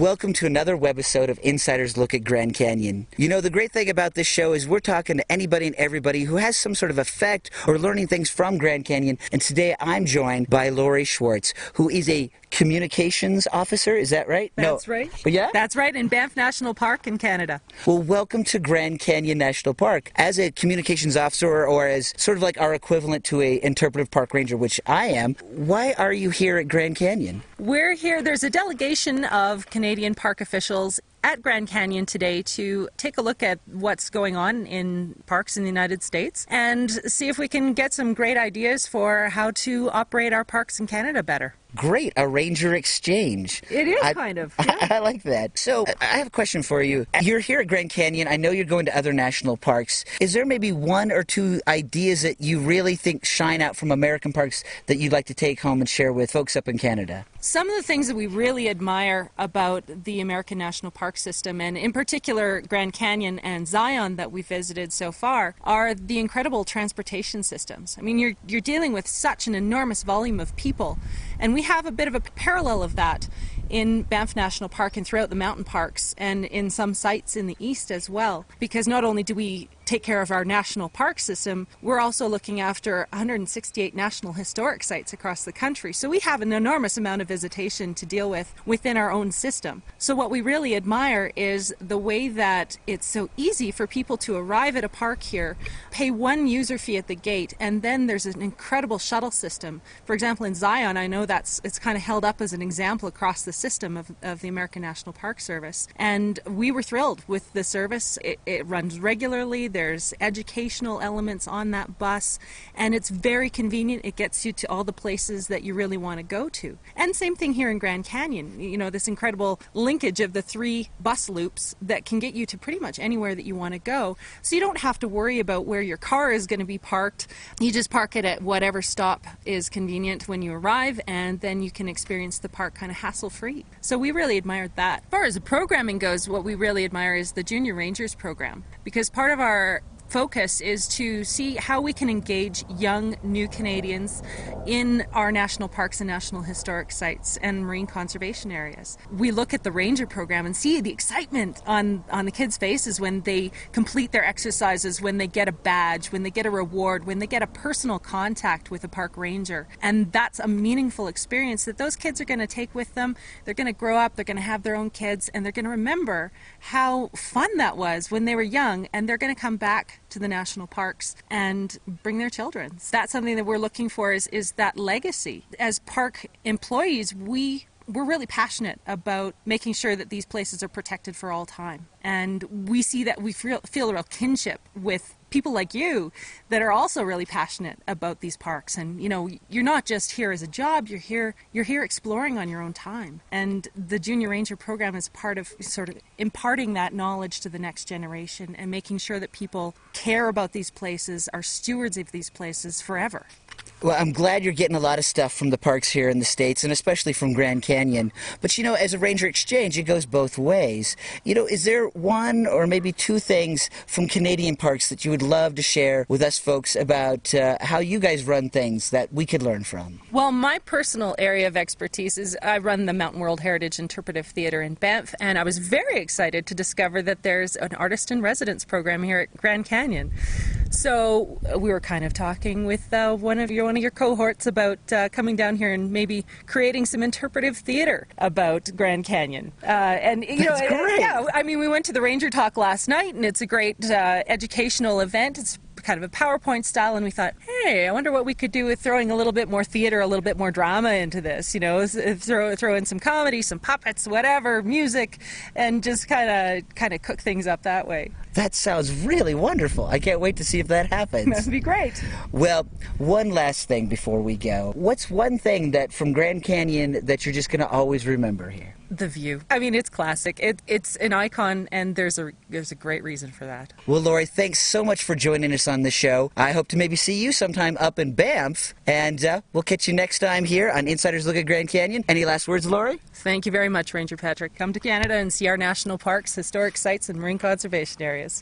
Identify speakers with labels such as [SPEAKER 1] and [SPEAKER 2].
[SPEAKER 1] Welcome to another webisode of Insider's Look at Grand Canyon. You know, the great thing about this show is we're talking to anybody and everybody who has some sort of effect or learning things from Grand Canyon. And today I'm joined by Lori Schwartz, who is a communications officer. Is that right?
[SPEAKER 2] That's
[SPEAKER 1] no.
[SPEAKER 2] right.
[SPEAKER 1] But yeah?
[SPEAKER 2] That's right, in Banff National Park in Canada.
[SPEAKER 1] Well, welcome to Grand Canyon National Park. As a communications officer or, or as sort of like our equivalent to a interpretive park ranger, which I am, why are you here at Grand Canyon?
[SPEAKER 2] We're here, there's a delegation of Canadian park officials at Grand Canyon today to take a look at what's going on in parks in the United States and see if we can get some great ideas for how to operate our parks in Canada better.
[SPEAKER 1] Great, a ranger exchange.
[SPEAKER 2] It is
[SPEAKER 1] I-
[SPEAKER 2] kind of.
[SPEAKER 1] I, I like that. So, I have a question for you. You're here at Grand Canyon. I know you're going to other national parks. Is there maybe one or two ideas that you really think shine out from American parks that you'd like to take home and share with folks up in Canada?
[SPEAKER 2] Some of the things that we really admire about the American National Park System, and in particular Grand Canyon and Zion that we visited so far, are the incredible transportation systems. I mean, you're, you're dealing with such an enormous volume of people, and we have a bit of a parallel of that in Banff National Park and throughout the mountain parks and in some sites in the east as well. Because not only do we take care of our national park system, we're also looking after 168 national historic sites across the country. So we have an enormous amount of visitation to deal with within our own system. So what we really admire is the way that it's so easy for people to arrive at a park here, pay one user fee at the gate, and then there's an incredible shuttle system. For example, in Zion, I know that's it's kind of held up as an example across the system of, of the American National Park Service. And we were thrilled with the service. It, it runs regularly. There's educational elements on that bus, and it's very convenient. It gets you to all the places that you really want to go to. And same thing here in Grand Canyon. You know, this incredible linkage of the three bus loops that can get you to pretty much anywhere that you want to go. So you don't have to worry about where your car is going to be parked. You just park it at whatever stop is convenient when you arrive, and then you can experience the park kind of hassle free. So we really admired that. As far as the programming goes, what we really admire is the Junior Rangers program because part of our focus is to see how we can engage young new Canadians in our national parks and national historic sites and marine conservation areas. We look at the ranger program and see the excitement on on the kids' faces when they complete their exercises, when they get a badge, when they get a reward, when they get a personal contact with a park ranger. And that's a meaningful experience that those kids are going to take with them. They're going to grow up, they're going to have their own kids and they're going to remember how fun that was when they were young and they're going to come back to the national parks and bring their children. That's something that we're looking for is, is that legacy. As park employees, we we're really passionate about making sure that these places are protected for all time. And we see that we feel, feel a real kinship with people like you that are also really passionate about these parks. And you know you're not just here as a job you're here you're here exploring on your own time. And the junior ranger program is part of sort of imparting that knowledge to the next generation and making sure that people care about these places are stewards of these places forever
[SPEAKER 1] Well, I'm glad you're getting a lot of stuff from the parks here in the States and especially from Grand Canyon. But you know, as a Ranger Exchange, it goes both ways. You know, is there one or maybe two things from Canadian parks that you would love to share with us folks about uh, how you guys run things that we could learn from?
[SPEAKER 2] Well, my personal area of expertise is I run the Mountain World Heritage Interpretive Theatre in Banff, and I was very excited to discover that there's an artist in residence program here at Grand Canyon. So we were kind of talking with uh, one of your one of your cohorts about uh, coming down here and maybe creating some interpretive theater about Grand Canyon. Uh, and you know,
[SPEAKER 1] great.
[SPEAKER 2] yeah, I mean, we went to the Ranger Talk last night, and it's a great uh, educational event. It's kind of a PowerPoint style, and we thought, hey, I wonder what we could do with throwing a little bit more theater, a little bit more drama into this. You know, throw throw in some comedy, some puppets, whatever, music, and just kind of kind of cook things up that way.
[SPEAKER 1] That sounds really wonderful. I can't wait to see if that happens.
[SPEAKER 2] That'd be great.
[SPEAKER 1] Well, one last thing before we go. What's one thing that from Grand Canyon that you're just going to always remember here?
[SPEAKER 2] The view. I mean, it's classic. It, it's an icon, and there's a there's a great reason for that.
[SPEAKER 1] Well, Lori, thanks so much for joining us on the show. I hope to maybe see you sometime up in Banff, and uh, we'll catch you next time here on Insiders Look at Grand Canyon. Any last words, Lori?
[SPEAKER 2] Thank you very much, Ranger Patrick. Come to Canada and see our national parks, historic sites, and marine conservation areas.